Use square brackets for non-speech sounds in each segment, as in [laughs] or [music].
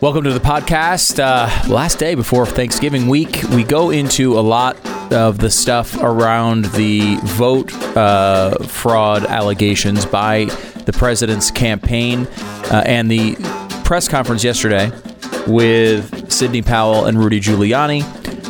Welcome to the podcast. Uh, last day before Thanksgiving week, we go into a lot of the stuff around the vote uh, fraud allegations by the president's campaign uh, and the press conference yesterday with Sidney Powell and Rudy Giuliani.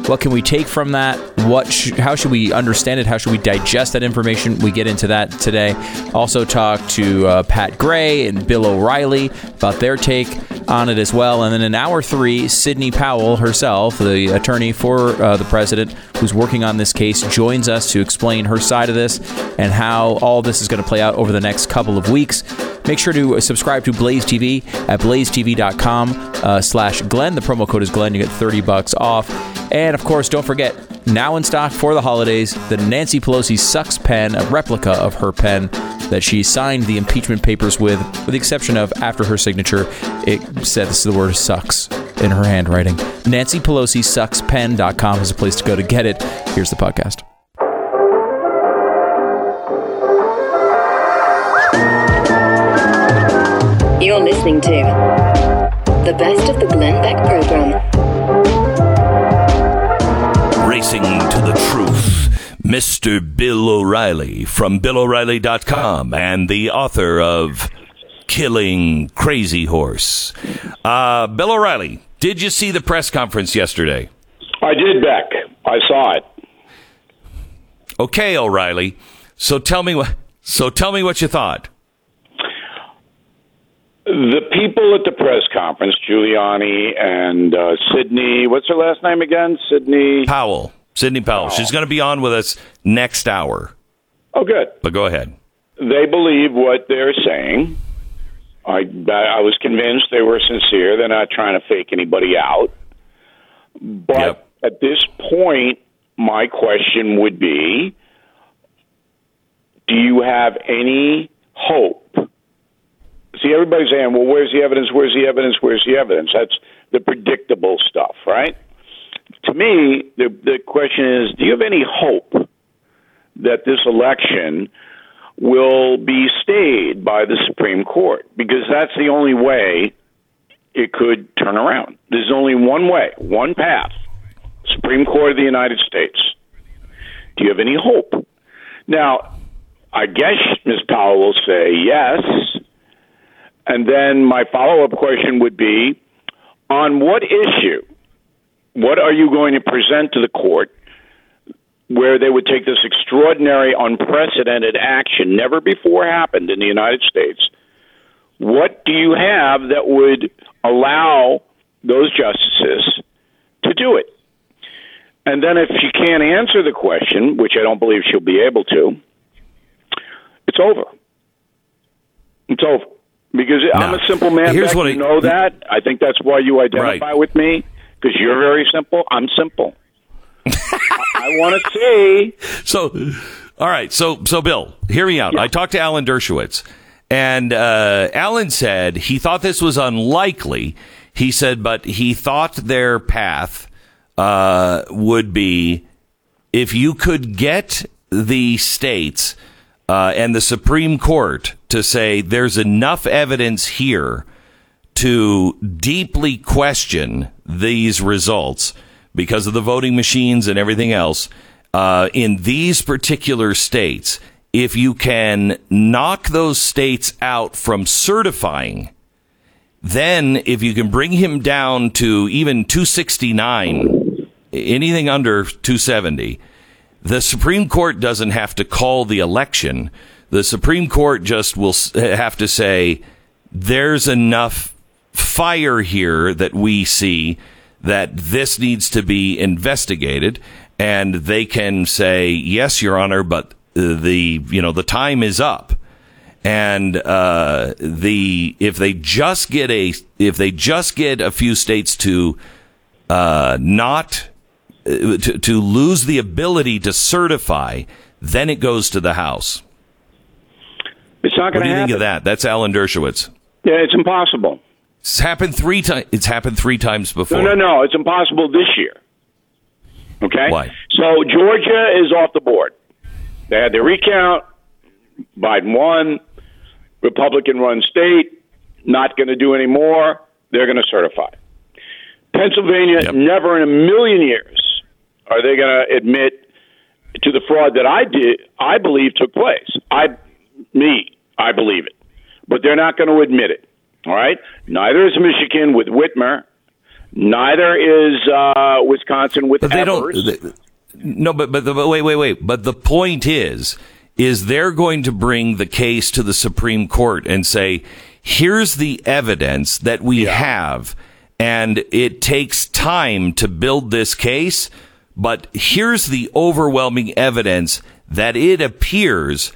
What can we take from that? What? Sh- how should we understand it? How should we digest that information? We get into that today. Also, talk to uh, Pat Gray and Bill O'Reilly about their take on it as well. And then in hour three, Sidney Powell herself, the attorney for uh, the president who's working on this case, joins us to explain her side of this and how all this is going to play out over the next couple of weeks. Make sure to subscribe to Blaze TV at blazetv.com uh, slash Glenn. The promo code is Glenn. You get 30 bucks off. And of course, don't forget, now in stock for the holidays, the Nancy Pelosi Sucks pen, a replica of her pen that she signed the impeachment papers with, with the exception of after her signature, it says the word sucks in her handwriting. Nancy Pelosi Sucks Pen.com is a place to go to get it. Here's the podcast. You're listening to the best of the Glenn Beck program. Racing to the truth, Mr. Bill O'Reilly from BillO'Reilly.com and the author of Killing Crazy Horse. Uh, Bill O'Reilly, did you see the press conference yesterday? I did, Beck. I saw it. Okay, O'Reilly. So tell me what. So tell me what you thought. The people at the press conference, Giuliani and uh, Sidney, what's her last name again? Sidney Powell, Sidney Powell. She's going to be on with us next hour. Oh, good. But go ahead. They believe what they're saying. I I was convinced they were sincere. They're not trying to fake anybody out. But Yep. at this point, my question would be: Do you have any hope? See, everybody's saying, "Well, where's the evidence? Where's the evidence? Where's the evidence?" That's the predictable stuff, right? To me, the the question is: Do you have any hope that this election will be stayed by the Supreme Court? Because that's the only way it could turn around. There's only one way, one path. Supreme Court of the United States. Do you have any hope? Now, I guess Ms. Powell will say yes. And then my follow up question would be on what issue? What are you going to present to the court where they would take this extraordinary, unprecedented action, never before happened in the United States? What do you have that would allow those justices to do it? And then if she can't answer the question, which I don't believe she'll be able to, it's over. It's over. Because I'm a simple man. here's Beck, what you I- know that. I think that's why you identify Right. with me. Because you're very simple. I'm simple. I want to see. So, all right. So, so Bill, hear me out. I talked to Alan Dershowitz, and uh, Alan said he thought this was unlikely. He said, but he thought their path uh, would be if you could get the states uh, and the Supreme Court to say there's enough evidence here to deeply question these results because of the voting machines and everything else uh, in these particular states. If you can knock those states out from certifying, then if you can bring him down to even 269, anything under 270, the Supreme Court doesn't have to call the election. The Supreme Court just will have to say, there's enough fire here that we see that this needs to be investigated. And they can say, yes, Your Honor, but the, you know, the time is up. And uh, the if they just get a if they just get a few states to uh, not Uh, to, to lose the ability to certify, then it goes to the House. It's not What going do to you happen. think of that? That's Alan Dershowitz. Yeah, it's impossible. It's happened three times. It's happened three times before. No, no, no. It's impossible this year. Okay? Why? So Georgia is off the board. They had their recount. Biden won. Republican run state. Not going to do any more. they're going to certify. Pennsylvania, Yep. never in a million years are they going to admit to the fraud that I did. I believe took place. I, me, I believe it, but they're not going to admit it. All right. Neither is Michigan with Whitmer. Neither is uh, Wisconsin with But they Evers. don't. they- no, but but, the, but wait, wait, wait. But the point is, is they're going to bring the case to the Supreme Court and say, here's the evidence that we have, and it takes time to build this case, but here's the overwhelming evidence that it appears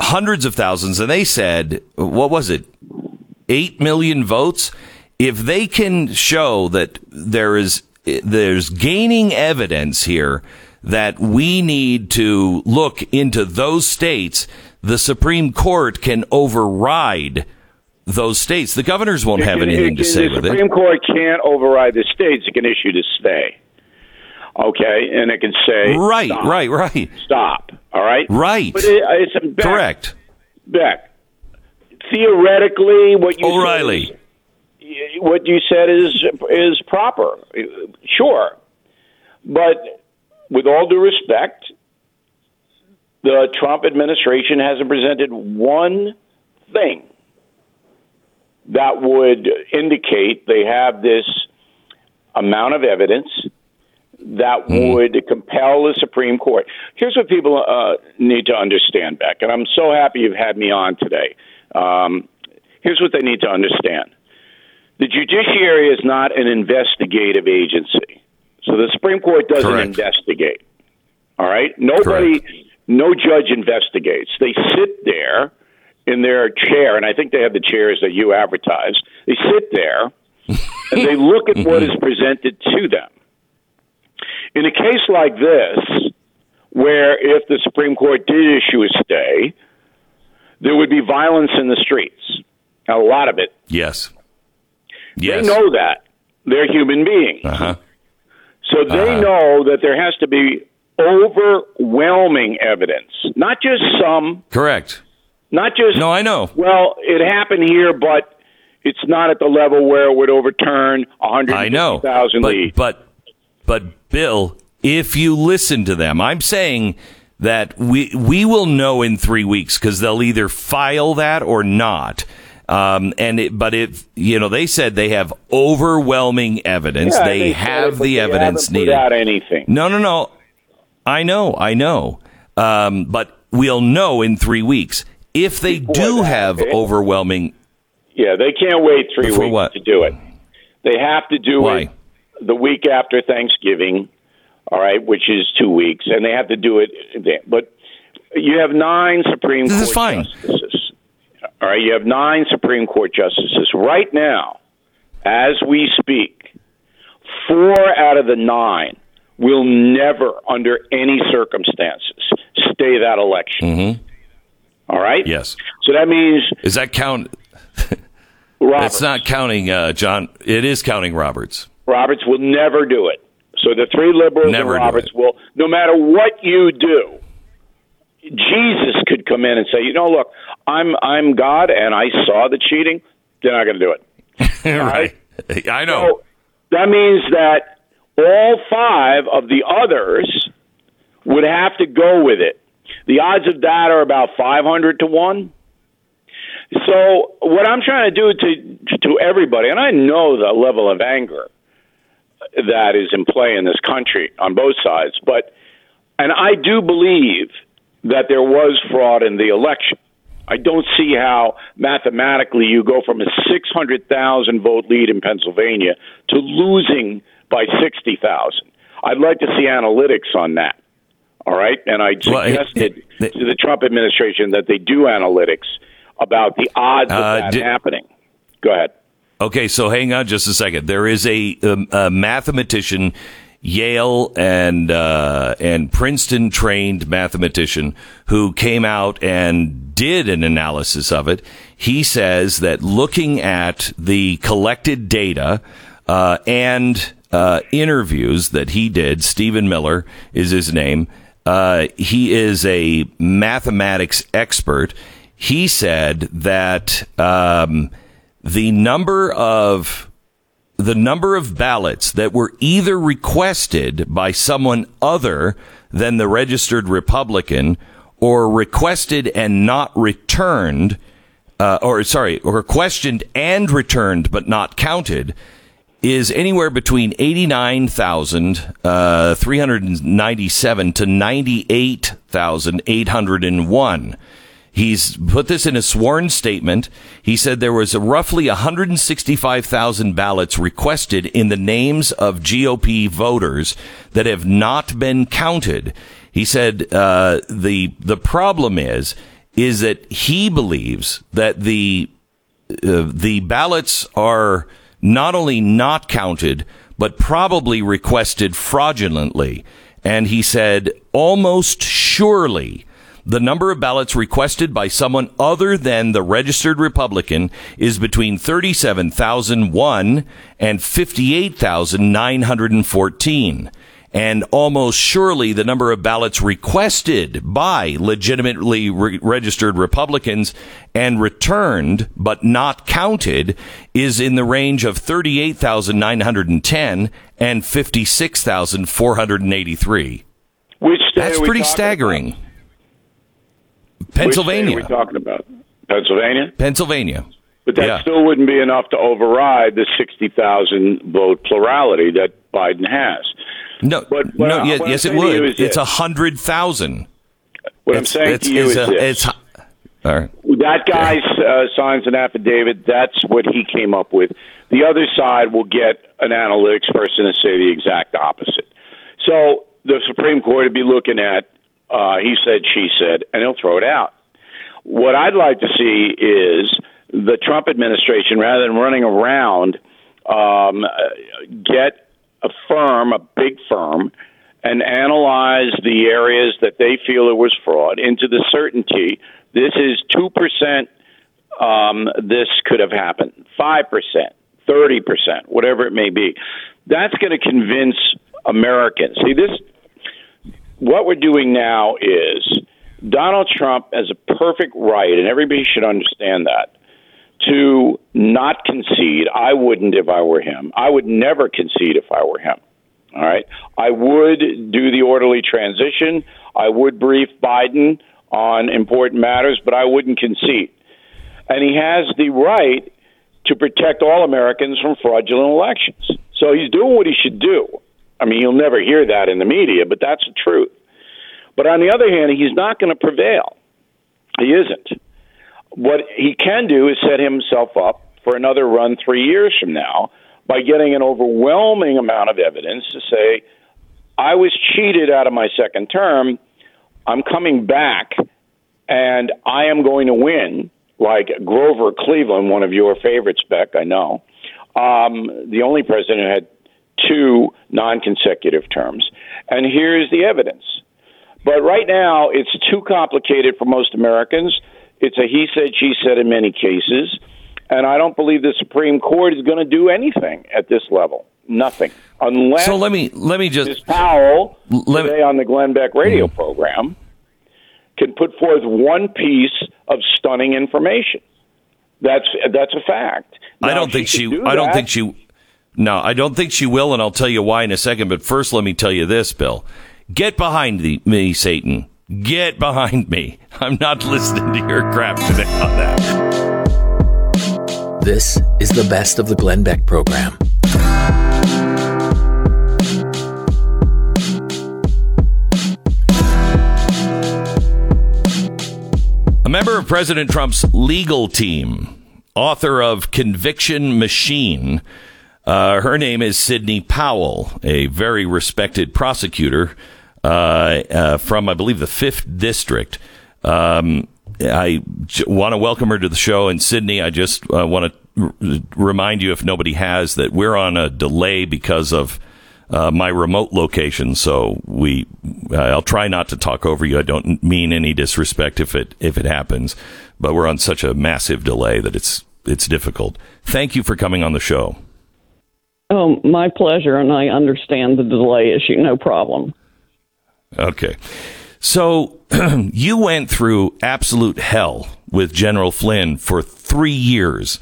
hundreds of thousands, and they said, what was it? 8 million votes if they can show that there is there's gaining evidence here that we need to look into those states the supreme court can override those states the governors won't have anything it to say the Supreme Court can't override the states. It can issue the stay. Okay, and it can say right stop, right right stop. All right, Right. But it, it's correct Beck. Theoretically, what you said o'reilly is- what you said is is proper. Sure, but with all due respect, the Trump administration hasn't presented one thing that would indicate they have this amount of evidence that would compel the Supreme Court. Here's what people uh, need to understand, Beck, and I'm so happy you've had me on today. Um, here's what they need to understand the judiciary is not an investigative agency. So the Supreme Court doesn't Correct. investigate. All right? Nobody, no judge investigates. They sit there in their chair, and I think they have the chairs that you advertise. They sit there and they look at [laughs] what is presented to them. In a case like this, where if the Supreme Court did issue a stay, there would be violence in the streets, a lot of it. yes yes They know that. They're human beings. uh-huh So they Uh-huh. know that there has to be overwhelming evidence, not just some, correct not just, no i know well, it happened here, but it's not at the level where it would overturn I know, but leads. but but Bill, if you listen to them, I'm saying that we we will know in three weeks because they'll either file that or not. Um, and it, but if you know, they said they have overwhelming evidence. Yeah, they, said have it, the they evidence needed. Put out anything. No, no, no. I know, I know. Um, but we'll know in three weeks if they Before do that, have okay? overwhelming. Yeah, they can't wait three Before weeks what? to do it. They have to do Why? it the week after Thanksgiving, all right, which is two weeks, and they have to do it. then. But you have nine Supreme This Court is fine. justices. All right, you have nine Supreme Court justices right now, as we speak. Four out of the nine will never, under any circumstances, stay that election. All right. Mm-hmm. Yes. So that means Is that count? [laughs] Roberts. It's not counting uh, John. It is counting Roberts. Roberts will never do it. So the three liberals Never and Roberts will, no matter what you do, Jesus could come in and say, you know, look, I'm I'm God and I saw the cheating. They're not going to do it. [laughs] right. I know. So that means that all five of the others would have to go with it. The odds of that are about 500 to 1. So what I'm trying to do to to everybody, and I know the level of anger that is in play in this country on both sides, but and I do believe that there was fraud in the election. I don't see how mathematically you go from a 600,000 vote lead in Pennsylvania to losing by 60,000. I'd like to see analytics on that. All right, and I Well, it- suggested it- to the Trump administration that they do analytics about the odds of Uh, that did- happening. Go ahead. Okay, so hang on just a second. There is a, um, a mathematician, Yale and uh, and Princeton trained mathematician who came out and did an analysis of it. He says that looking at the collected data uh, and uh, interviews that he did, Steven Miller is his name. Uh, he is a mathematics expert. He said that. Um, the number of the number of ballots that were either requested by someone other than the registered Republican or requested and not returned, uh, or sorry, or questioned and returned but not counted is anywhere between 89,397 uh, to 98,801. He's put this in a sworn statement. He said there was roughly 165,000 ballots requested in the names of GOP voters that have not been counted. He said uh, the the problem is is that he believes that the uh, the ballots are not only not counted, but probably requested fraudulently. And he said, almost surely the number of ballots requested by someone other than the registered Republican is between 37,001 and 58,914 and almost surely the number of ballots requested by legitimately re- registered Republicans and returned but not counted is in the range of 38,910 and 56,483. Which That's pretty staggering. About? Pennsylvania. Which are we talking about? Pennsylvania? Pennsylvania. But that yeah. still wouldn't be enough to override the 60,000 vote plurality that Biden has. No, but, no, yeah, yes, it would. It's a hundred thousand. What it's, I'm saying to you is a, this. all right. That guy uh, signs an affidavit. That's what he came up with. The other side will get an analytics person to say the exact opposite. So the Supreme Court would be looking at uh, he said, she said, and he'll throw it out. What I'd like to see is the Trump administration, rather than running around, um, get a firm, a big firm, and analyze the areas that they feel it was fraud into the certainty this is 2%, um, this could have happened, 5%, 30%, whatever it may be. That's going to convince Americans. See, this, what we're doing now is Donald Trump has a perfect right, and everybody should understand that to not concede. I wouldn't if I were him. I would never concede if I were him. All right. I would do the orderly transition. I would brief Biden on important matters, but I wouldn't concede. And he has the right to protect all Americans from fraudulent elections. So he's doing what he should do. I mean, you'll never hear that in the media, but that's the truth. But on the other hand, he's not going to prevail. He isn't what he can do is set himself up for another run three years from now by getting an overwhelming amount of evidence to say, I was cheated out of my second term. I'm coming back and I am going to win, like Grover Cleveland, one of your favorites, Beck, I know. Um, the only president who had two non consecutive terms. And here's the evidence. But right now, it's too complicated for most Americans. It's a he said, she said in many cases. And I don't believe the Supreme Court is going to do anything at this level. Nothing. Unless so let me let me just Ms. Powell let today on the Glenn Beck radio mm. program can put forth one piece of stunning information. That's that's a fact. Now, I don't think she. Do I don't think she. No, I don't think she will, and I'll tell you why in a second. But first, let me tell you this, Bill. Get behind the, me, Satan. Get behind me. I'm not [laughs] listening to your crap today on that. This is the best of the Glenn Beck program. A member of President Trump's legal team, author of Conviction Machine, uh, her name is Sidney Powell, a very respected prosecutor uh, uh, from, I believe, the fifth district. Um, I j- want to welcome her to the show. And Sidney, I just uh, want to r- remind you, if nobody has, that we're on a delay because of uh, my remote location. So we, I'll try not to talk over you. I don't mean any disrespect if it if it happens, but we're on such a massive delay that it's it's difficult. Thank you for coming on the show. Oh, my pleasure, and I understand the delay issue. No problem. Okay. So [clears throat] you went through absolute hell with General Flynn for three years.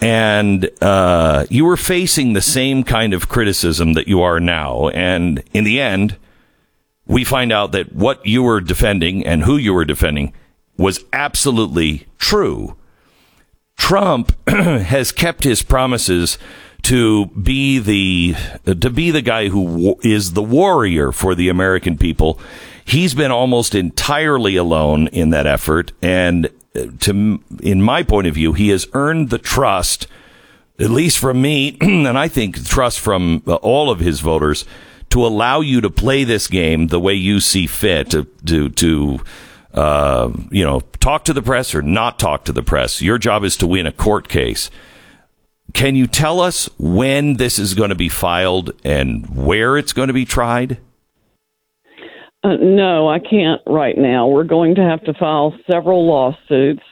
and uh, you were facing the same kind of criticism that you are now. And in the end, we find out that what you were defending and who you were defending was absolutely true. Trump [clears throat] has kept his promises to be the to be the guy who is the warrior for the American people. He's been almost entirely alone in that effort, and uh, to in my point of view, he has earned the trust, at least from me, [clears throat] and I think trust from uh, all of his voters, to allow you to play this game the way you see fit to to to uh, you know talk to the press or not talk to the press. Your job is to win a court case. Can you tell us when this is going to be filed and where it's going to be tried? Uh, no, I can't right now. We're going to have to file several lawsuits.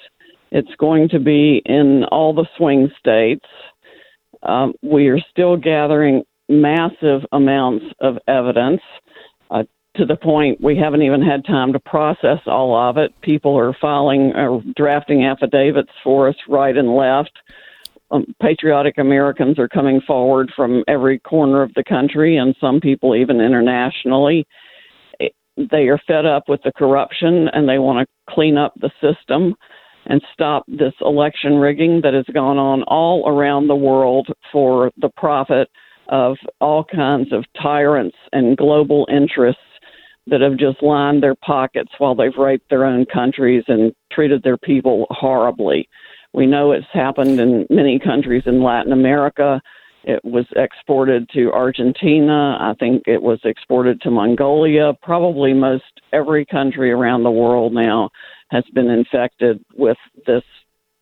It's going to be in all the swing states. Um, we are still gathering massive amounts of evidence uh, to the point we haven't even had time to process all of it. People are filing or drafting affidavits for us right and left um, patriotic Americans are coming forward from every corner of the country and some people even internationally. They are fed up with the corruption and they want to clean up the system and stop this election rigging that has gone on all around the world for the profit of all kinds of tyrants and global interests that have just lined their pockets while they've raped their own countries and treated their people horribly. We know it's happened in many countries in Latin America. It was exported to Argentina. I think it was exported to Mongolia. Probably most every country around the world now has been infected with this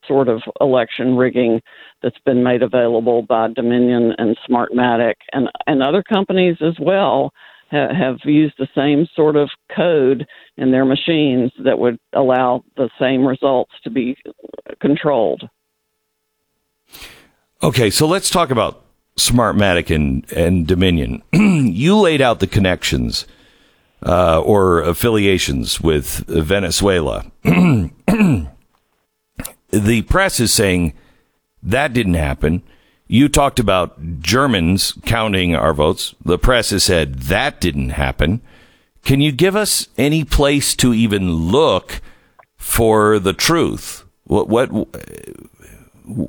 sort of election rigging that's been made available by Dominion and Smartmatic and, and other companies as well ha- have used the same sort of code in their machines that would allow the same results to be controlled. Okay, so let's talk about Smartmatic and, and Dominion. [clears throat] you laid out the connections uh, or affiliations with Venezuela. [clears throat] the press is saying that didn't happen. You talked about Germans counting our votes. The press has said that didn't happen. Can you give us any place to even look for the truth? What, what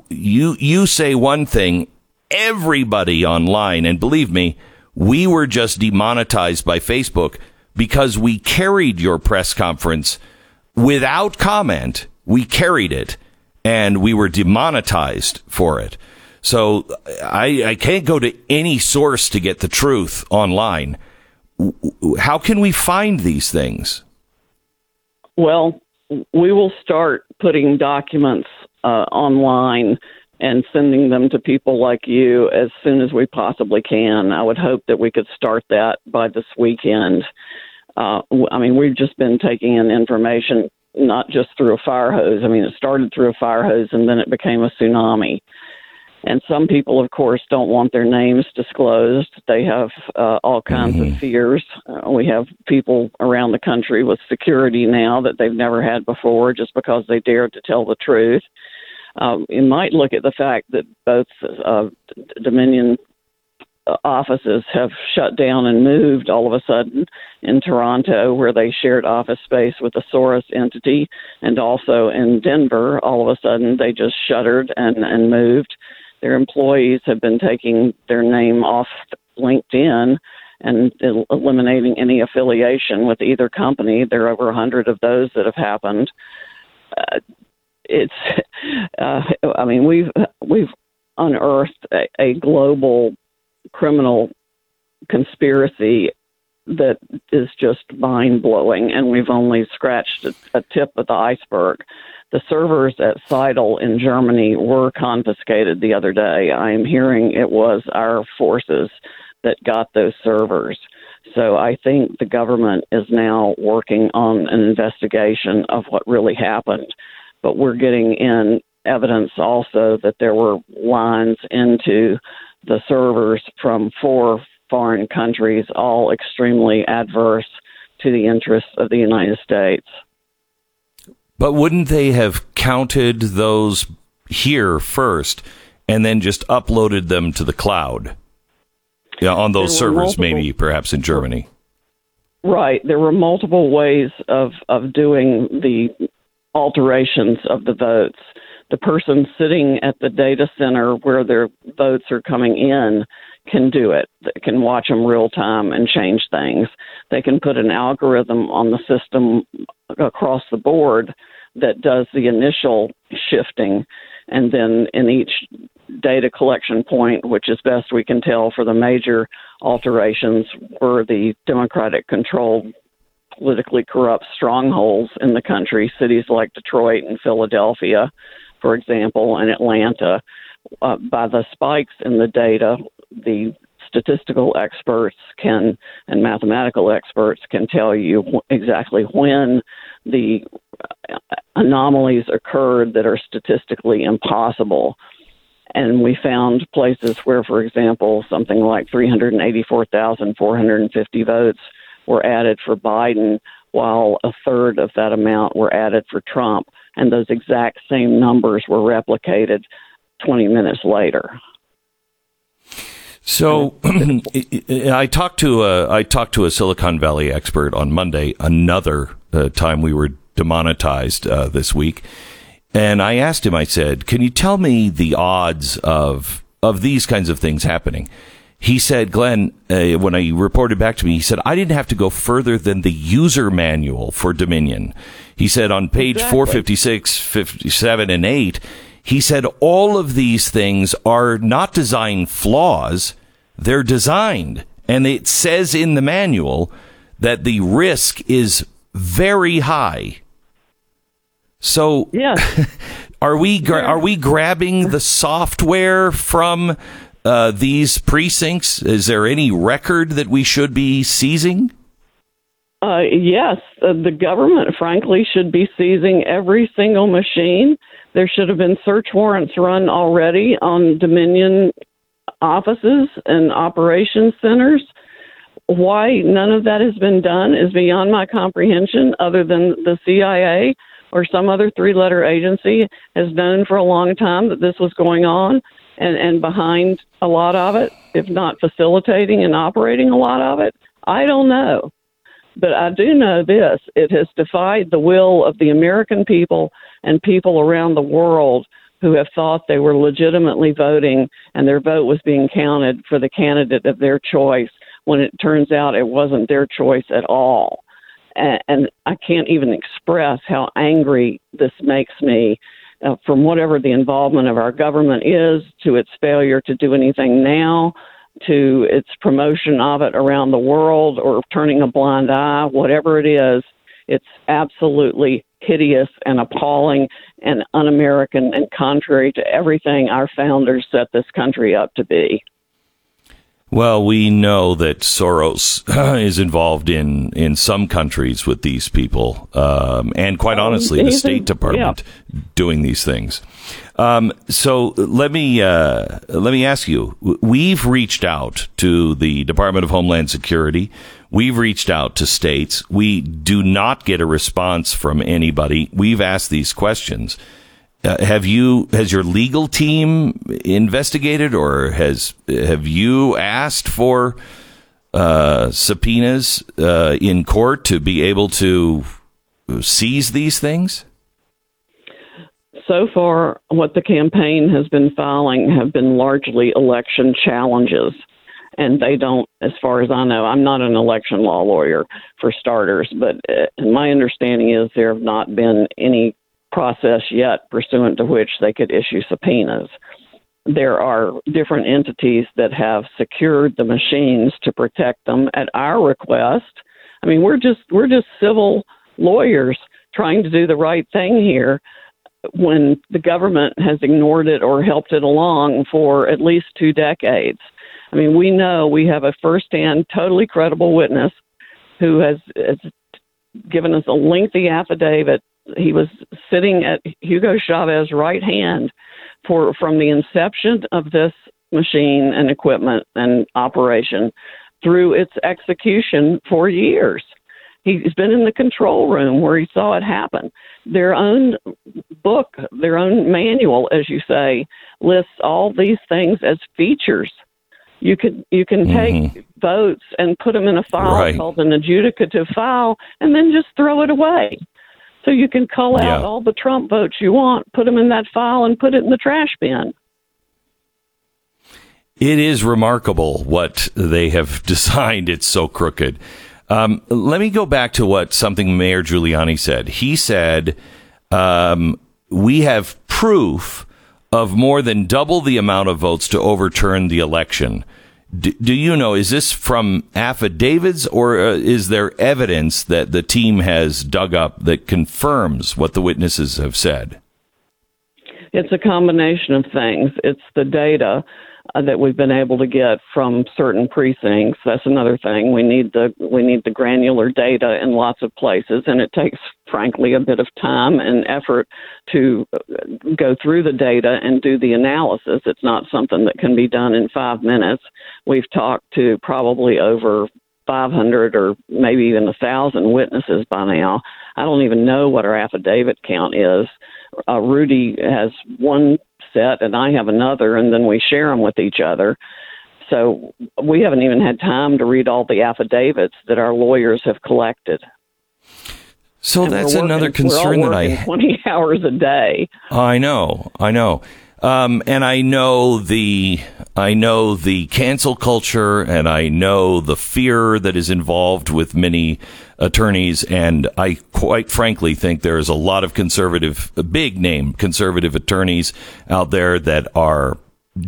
you you say one thing, everybody online, and believe me, we were just demonetized by Facebook because we carried your press conference without comment. We carried it, and we were demonetized for it. So I, I can't go to any source to get the truth online. How can we find these things? Well, we will start putting documents uh, online and sending them to people like you as soon as we possibly can. I would hope that we could start that by this weekend. Uh, I mean, we've just been taking in information not just through a fire hose. I mean, it started through a fire hose and then it became a tsunami. And some people, of course, don't want their names disclosed. They have uh, all kinds mm-hmm. of fears. Uh, we have people around the country with security now that they've never had before just because they dared to tell the truth. Um, you might look at the fact that both uh, Dominion uh, offices have shut down and moved all of a sudden in Toronto, where they shared office space with a Soros entity, and also in Denver, all of a sudden they just shuttered and, and moved their employees have been taking their name off LinkedIn and eliminating any affiliation with either company. There are over a hundred of those that have happened. Uh, it's, uh, I mean, we've we've unearthed a, a global criminal conspiracy that is just mind blowing, and we've only scratched a, a tip of the iceberg. The servers at Scytl in Germany were confiscated the other day. I am hearing it was our forces that got those servers. So I think the government is now working on an investigation of what really happened. But we're getting in evidence also that there were lines into the servers from four foreign countries, all extremely adverse to the interests of the United States. But wouldn't they have counted those here first and then just uploaded them to the cloud. Yeah, on those servers, multiple- maybe perhaps in Germany. Right. There were multiple ways of, of doing the alterations of the votes. The person sitting at the data center where their votes are coming in can do it. They can watch them real time and change things. They can put an algorithm on the system across the board that does the initial shifting. And then in each data collection point, which is best we can tell for the major alterations, were the Democratic controlled politically corrupt strongholds in the country, cities like Detroit and Philadelphia, for example, and Atlanta. Uh, by the spikes in the data, the statistical experts can and mathematical experts can tell you exactly when the anomalies occurred that are statistically impossible. And we found places where, for example, something like 384,450 votes were added for Biden, while a third of that amount were added for Trump. And those exact same numbers were replicated 20 minutes later. So [clears throat] I talked to a I talked to a Silicon Valley expert on Monday. Another uh, time we were demonetized uh, this week, and I asked him. I said, "Can you tell me the odds of of these kinds of things happening?" He said, "Glenn, uh, when I reported back to me, he said I didn't have to go further than the user manual for Dominion." He said on page Exactly. 456, 57, and 8, he said all of these things are not design flaws, they're designed. And it says in the manual that the risk is very high. So Yes. [laughs] are we gra- are we grabbing the software from uh, these precincts? Is there any record that we should be seizing? Uh, yes, uh, the government, frankly, should be seizing every single machine. There should have been search warrants run already on Dominion offices and operations centers. Why none of that has been done is beyond my comprehension, other than the CIA or some other three letter agency has known for a long time that this was going on and, and behind a lot of it, if not facilitating and operating a lot of it. I don't know. But I do know this it has defied the will of the American people and people around the world who have thought they were legitimately voting and their vote was being counted for the candidate of their choice when it turns out it wasn't their choice at all. And, and I can't even express how angry this makes me uh, from whatever the involvement of our government is to its failure to do anything now to its promotion of it around the world or turning a blind eye, whatever it is, it's absolutely hideous and appalling and un American and contrary to everything our founders set this country up to be. Well, we know that Soros [clears throat] is involved in, in some countries with these people, um, and quite honestly, the State Department doing these things. Um, so let me uh, let me ask you: We've reached out to the Department of Homeland Security. We've reached out to states. We do not get a response from anybody. We've asked these questions. Uh, have you has your legal team investigated or has have you asked for uh, subpoenas uh, in court to be able to seize these things? So far, what the campaign has been filing have been largely election challenges. And they don't, as far as I know, I'm not an election law lawyer for starters, but uh, my understanding is there have not been any process yet pursuant to which they could issue subpoenas. There are different entities that have secured the machines to protect them at our request. I mean, we're just we're just civil lawyers trying to do the right thing here when the government has ignored it or helped it along for at least two decades. I mean, we know we have a firsthand, totally credible witness who has, has given us a lengthy affidavit. He was sitting at Hugo Chavez's right hand for from the inception of this machine and equipment and operation through its execution for years. He's been in the control room where he saw it happen. Their own book, their own manual, as you say, lists all these things as features. You can you can Mhm. take votes and put them in a file Right. called an adjudicative file, and then just throw it away. So you can cull Yeah. out all the Trump votes you want, put them in that file, and put it in the trash bin. It is remarkable what they have [laughs] designed. It's so crooked. Um, let me go back to what something Mayor Giuliani said. He said, um, We have proof of more than double the amount of votes to overturn the election. Do, do you know, is this from affidavits or uh, is there evidence that the team has dug up that confirms what the witnesses have said? It's a combination of things. It's the data uh, that we've been able to get from certain precincts. That's another thing. We need the we need the granular data in lots of places, and it takes, frankly, a bit of time and effort to uh, go through the data and do the analysis. It's not something that can be done in five minutes. We've talked to probably over 500 or maybe even a 1,000 witnesses by now. I don't even know what our affidavit count is. Uh, Rudy has one set and I have another, and then we share them with each other. So we haven't even had time to read all the affidavits that our lawyers have collected. So And that's working- another concern that I 20 [laughs] hours a day. I know, I know, um, and I know the I know the cancel culture, and I know the fear that is involved with many attorneys, and I quite frankly think there is a lot of conservative, big name conservative attorneys out there that are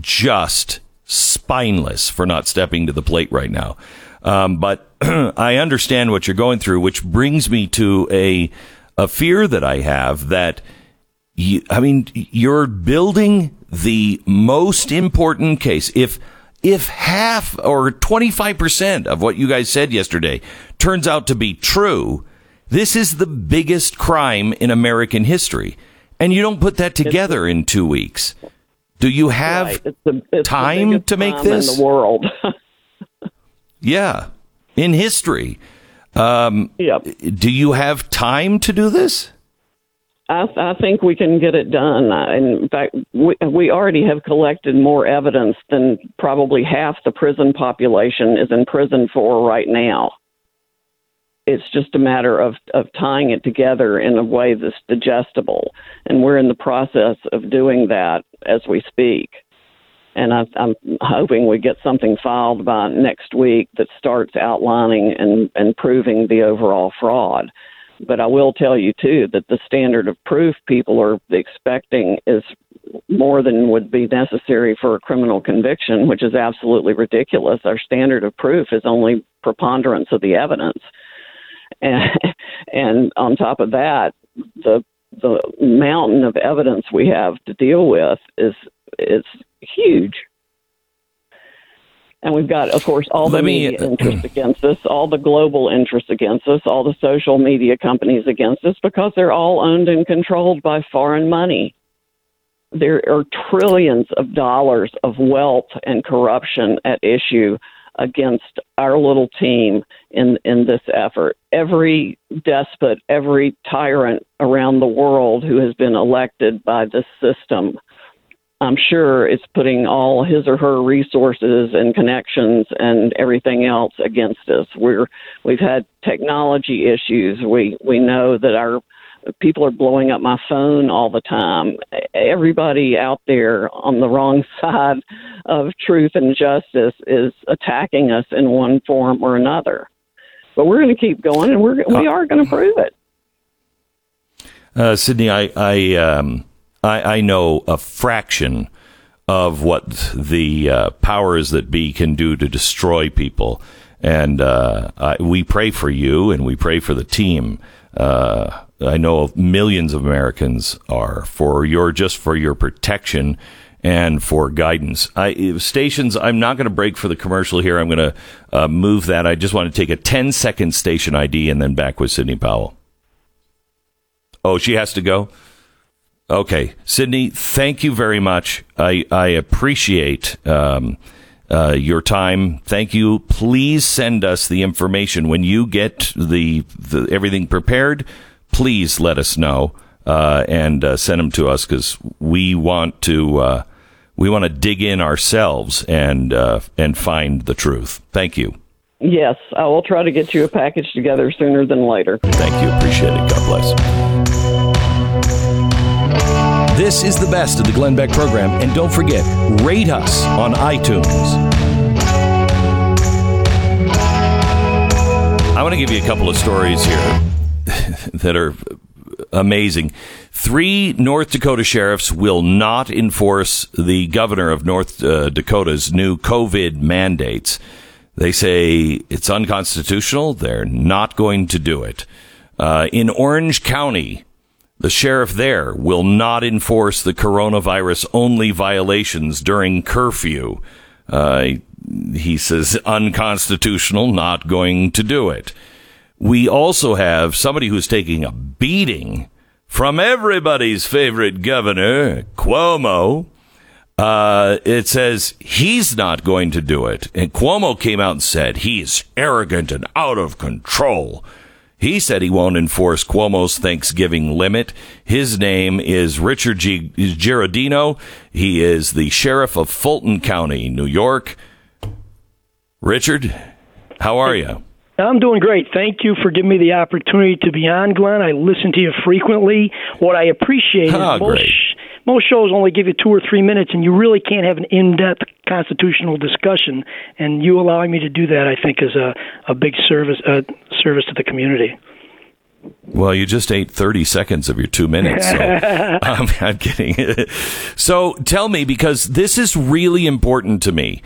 just spineless for not stepping to the plate right now. Um, but [clears throat] I understand what you're going through, which brings me to a a fear that I have that you, I mean, you're building the most important case. If if half or 25% of what you guys said yesterday turns out to be true, this is the biggest crime in American history. And you don't put that together in 2 weeks. Do you have Right. It's the, it's time to make this? in the world. [laughs] yeah, in history. Um, yep. do you have time to do this? I, I think we can get it done. In fact, we, we already have collected more evidence than probably half the prison population is in prison for right now. It's just a matter of, of tying it together in a way that's digestible. And we're in the process of doing that as we speak. And I, I'm hoping we get something filed by next week that starts outlining and, and proving the overall fraud. But I will tell you too that the standard of proof people are expecting is more than would be necessary for a criminal conviction, which is absolutely ridiculous. Our standard of proof is only preponderance of the evidence, and, [laughs] and on top of that, the the mountain of evidence we have to deal with is is huge. And we've got, of course, all the Let me- media uh, interest [clears throat] against us, all the global interest against us, all the social media companies against us, because they're all owned and controlled by foreign money. There are trillions of dollars of wealth and corruption at issue against our little team in, in this effort. Every despot, every tyrant around the world who has been elected by this system I'm sure it's putting all his or her resources and connections and everything else against us. We're we've had technology issues. We we know that our people are blowing up my phone all the time. Everybody out there on the wrong [laughs] side of truth and justice is attacking us in one form or another. But we're going to keep going, and we're we are going to prove it. Uh, Sidney, I I, um, I I know a fraction of what the uh, powers that be can do to destroy people, and uh, I, we pray for you and we pray for the team. Uh, I know millions of Americans are for your just for your protection and for guidance. I, stations, I'm not going to break for the commercial here. I'm going to uh, move that. I just want to take a 10 second station ID and then back with Sidney Powell. Oh, she has to go? Okay. Sidney, thank you very much. I, I appreciate um, uh, your time. Thank you. Please send us the information when you get the, the everything prepared. Please let us know uh, and uh, send them to us because we want to uh, we want to dig in ourselves and uh, and find the truth. Thank you. Yes, I will try to get you a package together sooner than later. Thank you. Appreciate it. God bless. This is the best of the Glenn Beck program, and don't forget, rate us on iTunes. I want to give you a couple of stories here [laughs] that are amazing. Three North Dakota sheriffs will not enforce the governor of North uh, Dakota's new COVID mandates. They say it's unconstitutional. They're not going to do it. Uh, in Orange County, the sheriff there will not enforce the coronavirus only violations during curfew. Uh, he says unconstitutional, not going to do it. We also have somebody who's taking a beating from everybody's favorite governor, Cuomo. Uh, it says he's not going to do it. And Cuomo came out and said he's arrogant and out of control. He said he won't enforce Cuomo's Thanksgiving limit. His name is Richard G- Giardino. He is the sheriff of Fulton County, New York. Richard, how are you? I'm doing great. Thank you for giving me the opportunity to be on, Glenn. I listen to you frequently. What I appreciate Oh, is most, great. Most shows only give you two or three minutes, and you really can't have an in-depth constitutional discussion. And you allowing me to do that, I think, is a, a big service uh, service to the community. Well, you just ate 30 seconds of your two minutes. So [laughs] um, I'm kidding. so tell me, because this is really important to me.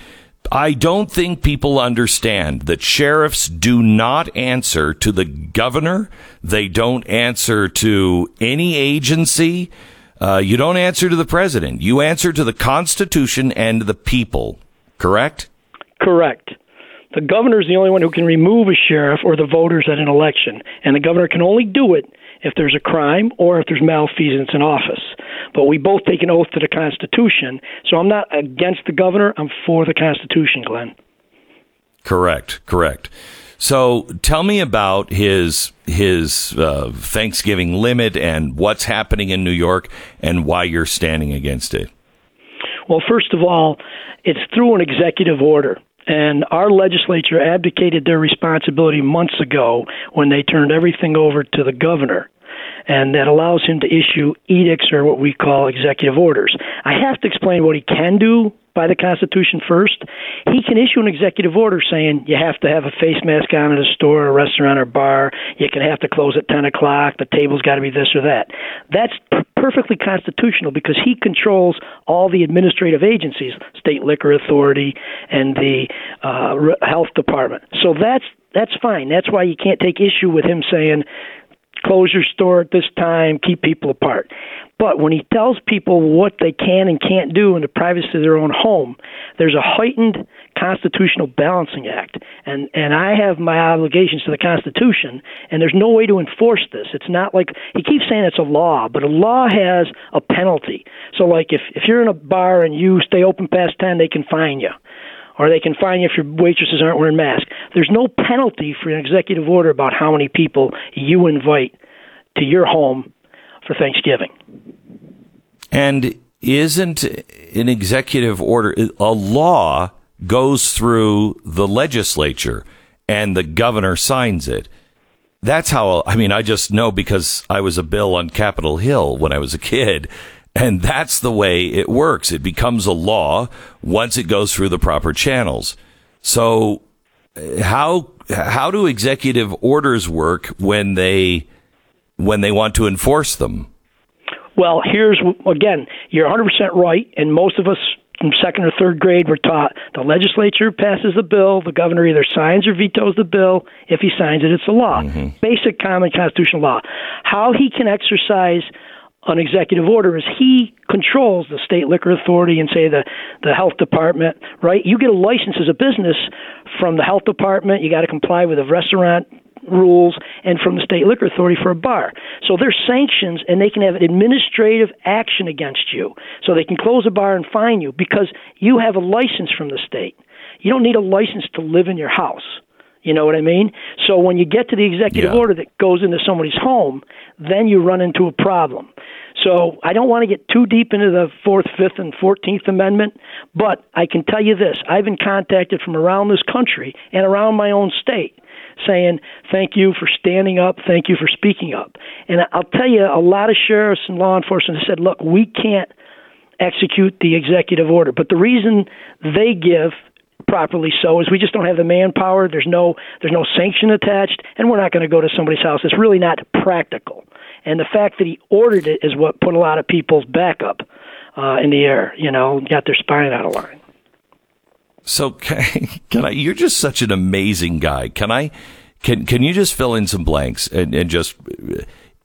I don't think people understand that sheriffs do not answer to the governor. They don't answer to any agency. Uh, you don't answer to the president. You answer to the Constitution and the people. Correct? Correct. The governor is the only one who can remove a sheriff or the voters at an election, and the governor can only do it if there's a crime or if there's malfeasance in office. But we both take an oath to the Constitution, so I'm not against the governor. I'm for the Constitution, Glenn. Correct, correct. So tell me about his his uh, Thanksgiving limit and what's happening in New York and why you're standing against it. Well, first of all, it's through an executive order. And our legislature abdicated their responsibility months ago when they turned everything over to the governor. And that allows him to issue edicts or what we call executive orders. I have to explain what he can do by the Constitution first. He can issue an executive order saying you have to have a face mask on at a store, a restaurant, or bar. You can have to close at 10 o'clock. The table's got to be this or that. That's perfectly constitutional because he controls all the administrative agencies, state liquor authority and the uh, health department. So that's that's fine. That's why you can't take issue with him saying close your store at this time, keep people apart. But when he tells people what they can and can't do in the privacy of their own home, there's a heightened constitutional balancing act. And and I have my obligations to the Constitution and there's no way to enforce this. It's not like he keeps saying it's a law, but a law has a penalty. So like if if you're in a bar and you stay open past 10, they can fine you or they can fine you if your waitresses aren't wearing masks. There's no penalty for an executive order about how many people you invite to your home for Thanksgiving. And isn't an executive order a law goes through the legislature and the governor signs it? That's how I mean I just know because I was a bill on Capitol Hill when I was a kid and that's the way it works. It becomes a law once it goes through the proper channels. So uh, how how do executive orders work when they when they want to enforce them? Well, here's again, you're 100% right, and most of us from second or third grade were taught the legislature passes the bill, the governor either signs or vetoes the bill. If he signs it, it's a law. Basic common constitutional law. How he can exercise an executive order is he controls the state liquor authority and say the the health department right? You get a license as a business from the health department. You got to comply with the restaurant rules and from the state liquor authority for a bar. So there's sanctions and they can have administrative action against you. So they can close a bar and fine you because you have a license from the state. You don't need a license to live in your house. You know what I mean? So when you get to the executive Yeah. order that goes into somebody's home, then you run into a problem. So I don't want to get too deep into the Fourth, Fifth, and Fourteenth Amendment, but I can tell you this: I've been contacted from around this country and around my own state saying thank you for standing up, thank you for speaking up. And I'll tell you, a lot of sheriffs and law enforcement have said, look, we can't execute the executive order, but the reason they give properly so is we just don't have the manpower there's no there's no sanction attached and we're not going to go to somebody's house it's really not practical and the fact that he ordered it is what put a lot of people's back up uh, in the air you know got their spine out of line So [laughs] can, can I? You're just such an amazing guy. Can I? Can Can you just fill in some blanks and, and just?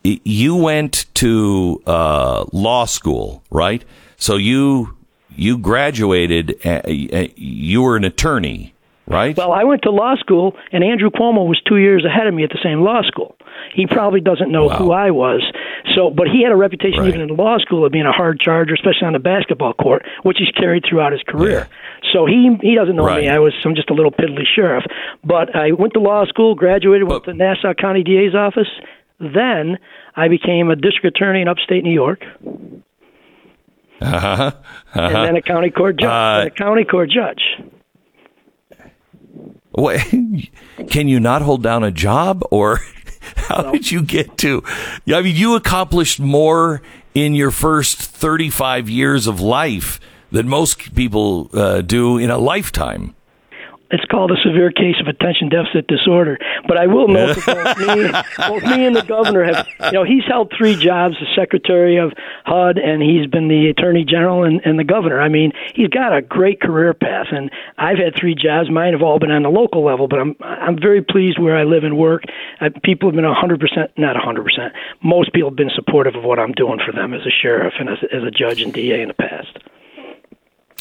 You went to uh, law school, right? So you you graduated. Uh, you were an attorney, right? Well, I went to law school, and Andrew Cuomo was two years ahead of me at the same law school. He probably doesn't know Wow. who I was. So, but he had a reputation Right. even in law school of being a hard charger, especially on the basketball court, which he's carried throughout his career. So he he doesn't know Right. me. I was I'm just a little piddly sheriff. But I went to law school, graduated, But- to Nassau County DA's office. Then I became a district attorney in upstate New York, Uh-huh. and then a county court judge. Uh, a county court judge. What, [laughs] can you not hold down a job, or [laughs] how did you get to? I mean, you accomplished more in your first thirty-five years of life than most people uh, do in a lifetime. It's called a severe case of attention deficit disorder. But I will note that both me, [laughs] both me and the governor have, you know, he's held three jobs: the secretary of HUD, and he's been the attorney general and, and the governor. I mean, he's got a great career path, and I've had three jobs. Mine have all been on the local level, but I'm I'm very pleased where I live and work. Uh, people have been 100 percent, not 100 percent. Most people have been supportive of what I'm doing for them as a sheriff and as, as a judge and DA in the past.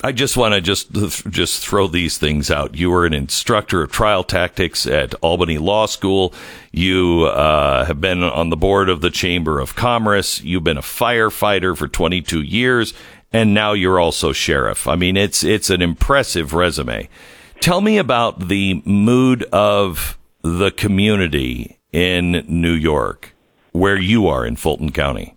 I just want to just just throw these things out. You were an instructor of trial tactics at Albany Law School. You uh, have been on the board of the Chamber of Commerce. You've been a firefighter for 22 years, and now you're also sheriff. I mean, it's it's an impressive resume. Tell me about the mood of the community in New York, where you are in Fulton County.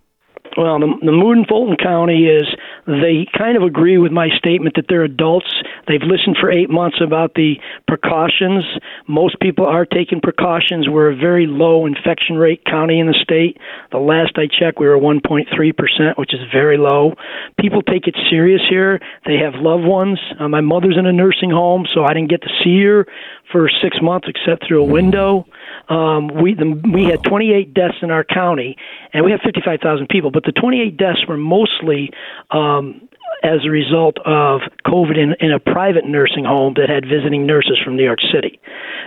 Well, the, the mood in Fulton County is they kind of agree with my statement that they're adults. They've listened for eight months about the precautions. Most people are taking precautions. We're a very low infection rate county in the state. The last I checked, we were 1.3%, which is very low. People take it serious here. They have loved ones. Uh, my mother's in a nursing home, so I didn't get to see her for six months except through a window. Um, we the, we had 28 deaths in our county, and we have 55,000 people. But the 28 deaths were mostly um, as a result of COVID in, in a private nursing home that had visiting nurses from New York City.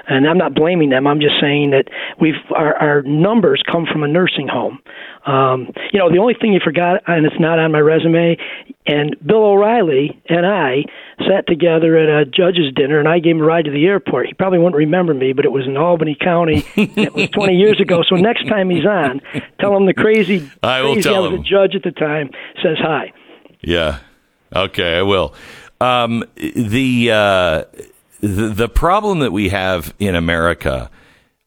And I'm not blaming them. I'm just saying that we've our, our numbers come from a nursing home. Um, you know, the only thing you forgot, and it's not on my resume, and Bill O'Reilly and I sat together at a judge's dinner, and I gave him a ride to the airport. He probably wouldn't remember me, but it was in Albany County. it was [laughs] 20 years ago. So next time he's on, tell him the crazy, I will crazy tell him. a judge at the time says hi. Yeah. Okay, I will. Um, the, uh, the the problem that we have in America,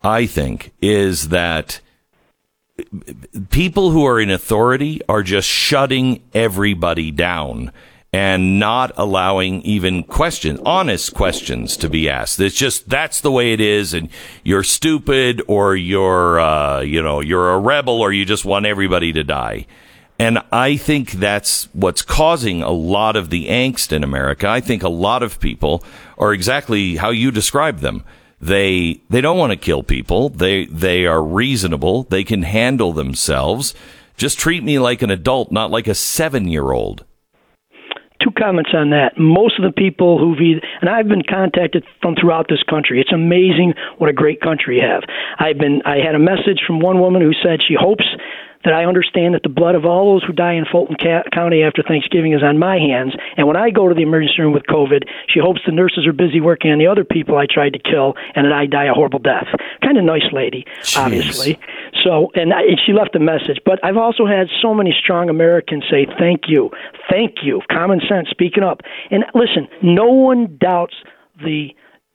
I think, is that people who are in authority are just shutting everybody down and not allowing even questions, honest questions to be asked. It's just that's the way it is, and you're stupid, or you're, uh, you know, you're a rebel, or you just want everybody to die. And I think that's what's causing a lot of the angst in America. I think a lot of people are exactly how you describe them. They they don't want to kill people. They they are reasonable. They can handle themselves. Just treat me like an adult, not like a seven year old. two comments on that. Most of the people who've either, and I've been contacted from throughout this country. It's amazing what a great country you have. I've been, I had a message from one woman who said she hopes that I understand that the blood of all those who die in Fulton County after Thanksgiving is on my hands. And when I go to the emergency room with COVID, she hopes the nurses are busy working on the other people I tried to kill and that I die a horrible death. Kind of nice lady, obviously. So, and, I, and she left a message. But I've also had so many strong Americans say, thank you, thank you, common sense, speaking up. And listen, no one doubts the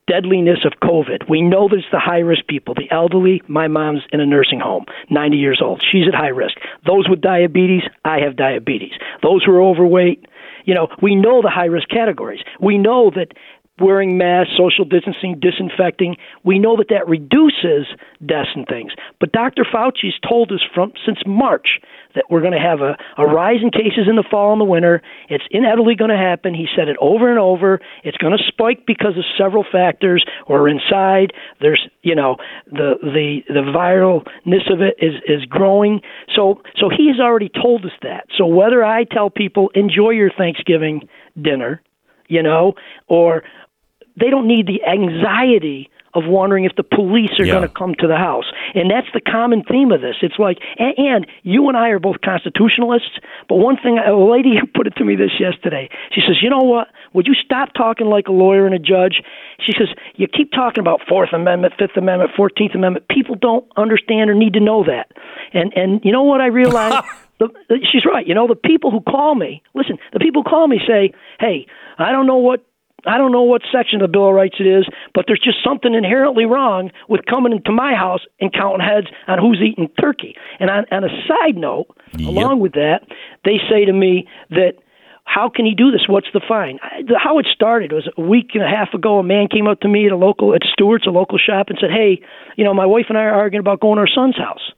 deadliness of COVID. We know there's the high risk people, the elderly. My mom's in a nursing home, 90 years old. She's at high risk. Those with diabetes, I have diabetes. Those who are overweight, you know, we know the high risk categories. We know that wearing masks, social distancing, disinfecting, we know that that reduces deaths and things. But Dr. Fauci's told us from since March that we're going to have a, a rise in cases in the fall and the winter. It's inevitably going to happen. He said it over and over. It's going to spike because of several factors. We're inside. There's, you know, the the the viralness of it is is growing. So so he has already told us that. So whether I tell people enjoy your Thanksgiving dinner, you know, or they don't need the anxiety of wondering if the police are Yeah. going to come to the house. And that's the common theme of this. It's like, and, and you and I are both constitutionalists, but one thing, a lady [laughs] put it to me this yesterday. She says, you know what? Would you stop talking like a lawyer and a judge? She says, you keep talking about Fourth Amendment, Fifth Amendment, Fourteenth Amendment. People don't understand or need to know that. And and you know what I realized? [laughs] the, she's right. You know, the people who call me, listen, the people who call me say, hey, I don't know what I don't know what section of the Bill of Rights it is, but there's just something inherently wrong with coming into my house and counting heads on who's eating turkey. And on, on a side note, along with that, they say to me that how can he do this? What's the fine? I, the, how it started was a week and a half ago. A man came up to me at a local at Stewart's, a local shop, and said, "Hey, you know, my wife and I are arguing about going to our son's house.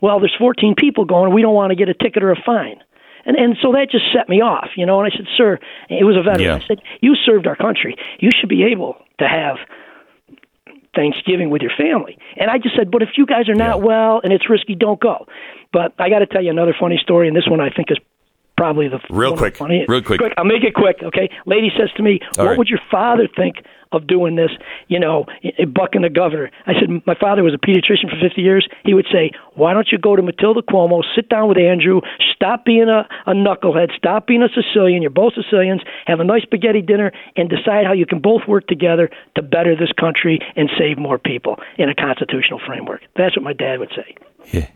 Well, there's 14 people going. We don't want to get a ticket or a fine." And and so that just set me off, you know. And I said, "Sir, it was a veteran." Yeah. I said, "You served our country. You should be able to have Thanksgiving with your family." And I just said, "But if you guys are not well and it's risky, don't go." But I got to tell you another funny story, and this one I think is probably the Real one of the quick. funniest- Real quick. quick. I'll make it quick, okay? Lady says to me, All "What right. would your father think of doing this?" You know, bucking the governor. I said, "My father was a pediatrician for 50 years. He would say, "Why don't you go to Matilda Cuomo, sit down with Andrew, stop being a, a knucklehead, stop being a Sicilian. You're both Sicilians. Have a nice spaghetti dinner, and decide how you can both work together to better this country and save more people in a constitutional framework." That's what my dad would say. Yeah.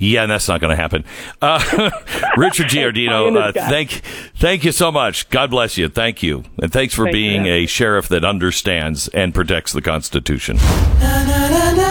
Yeah, and that's not going to happen. Uh, [laughs] Richard [laughs] Giardino, uh, thank thank you so much. God bless you. Thank you, and thanks for Thank being man. a sheriff that understands and protects the Constitution. Na na na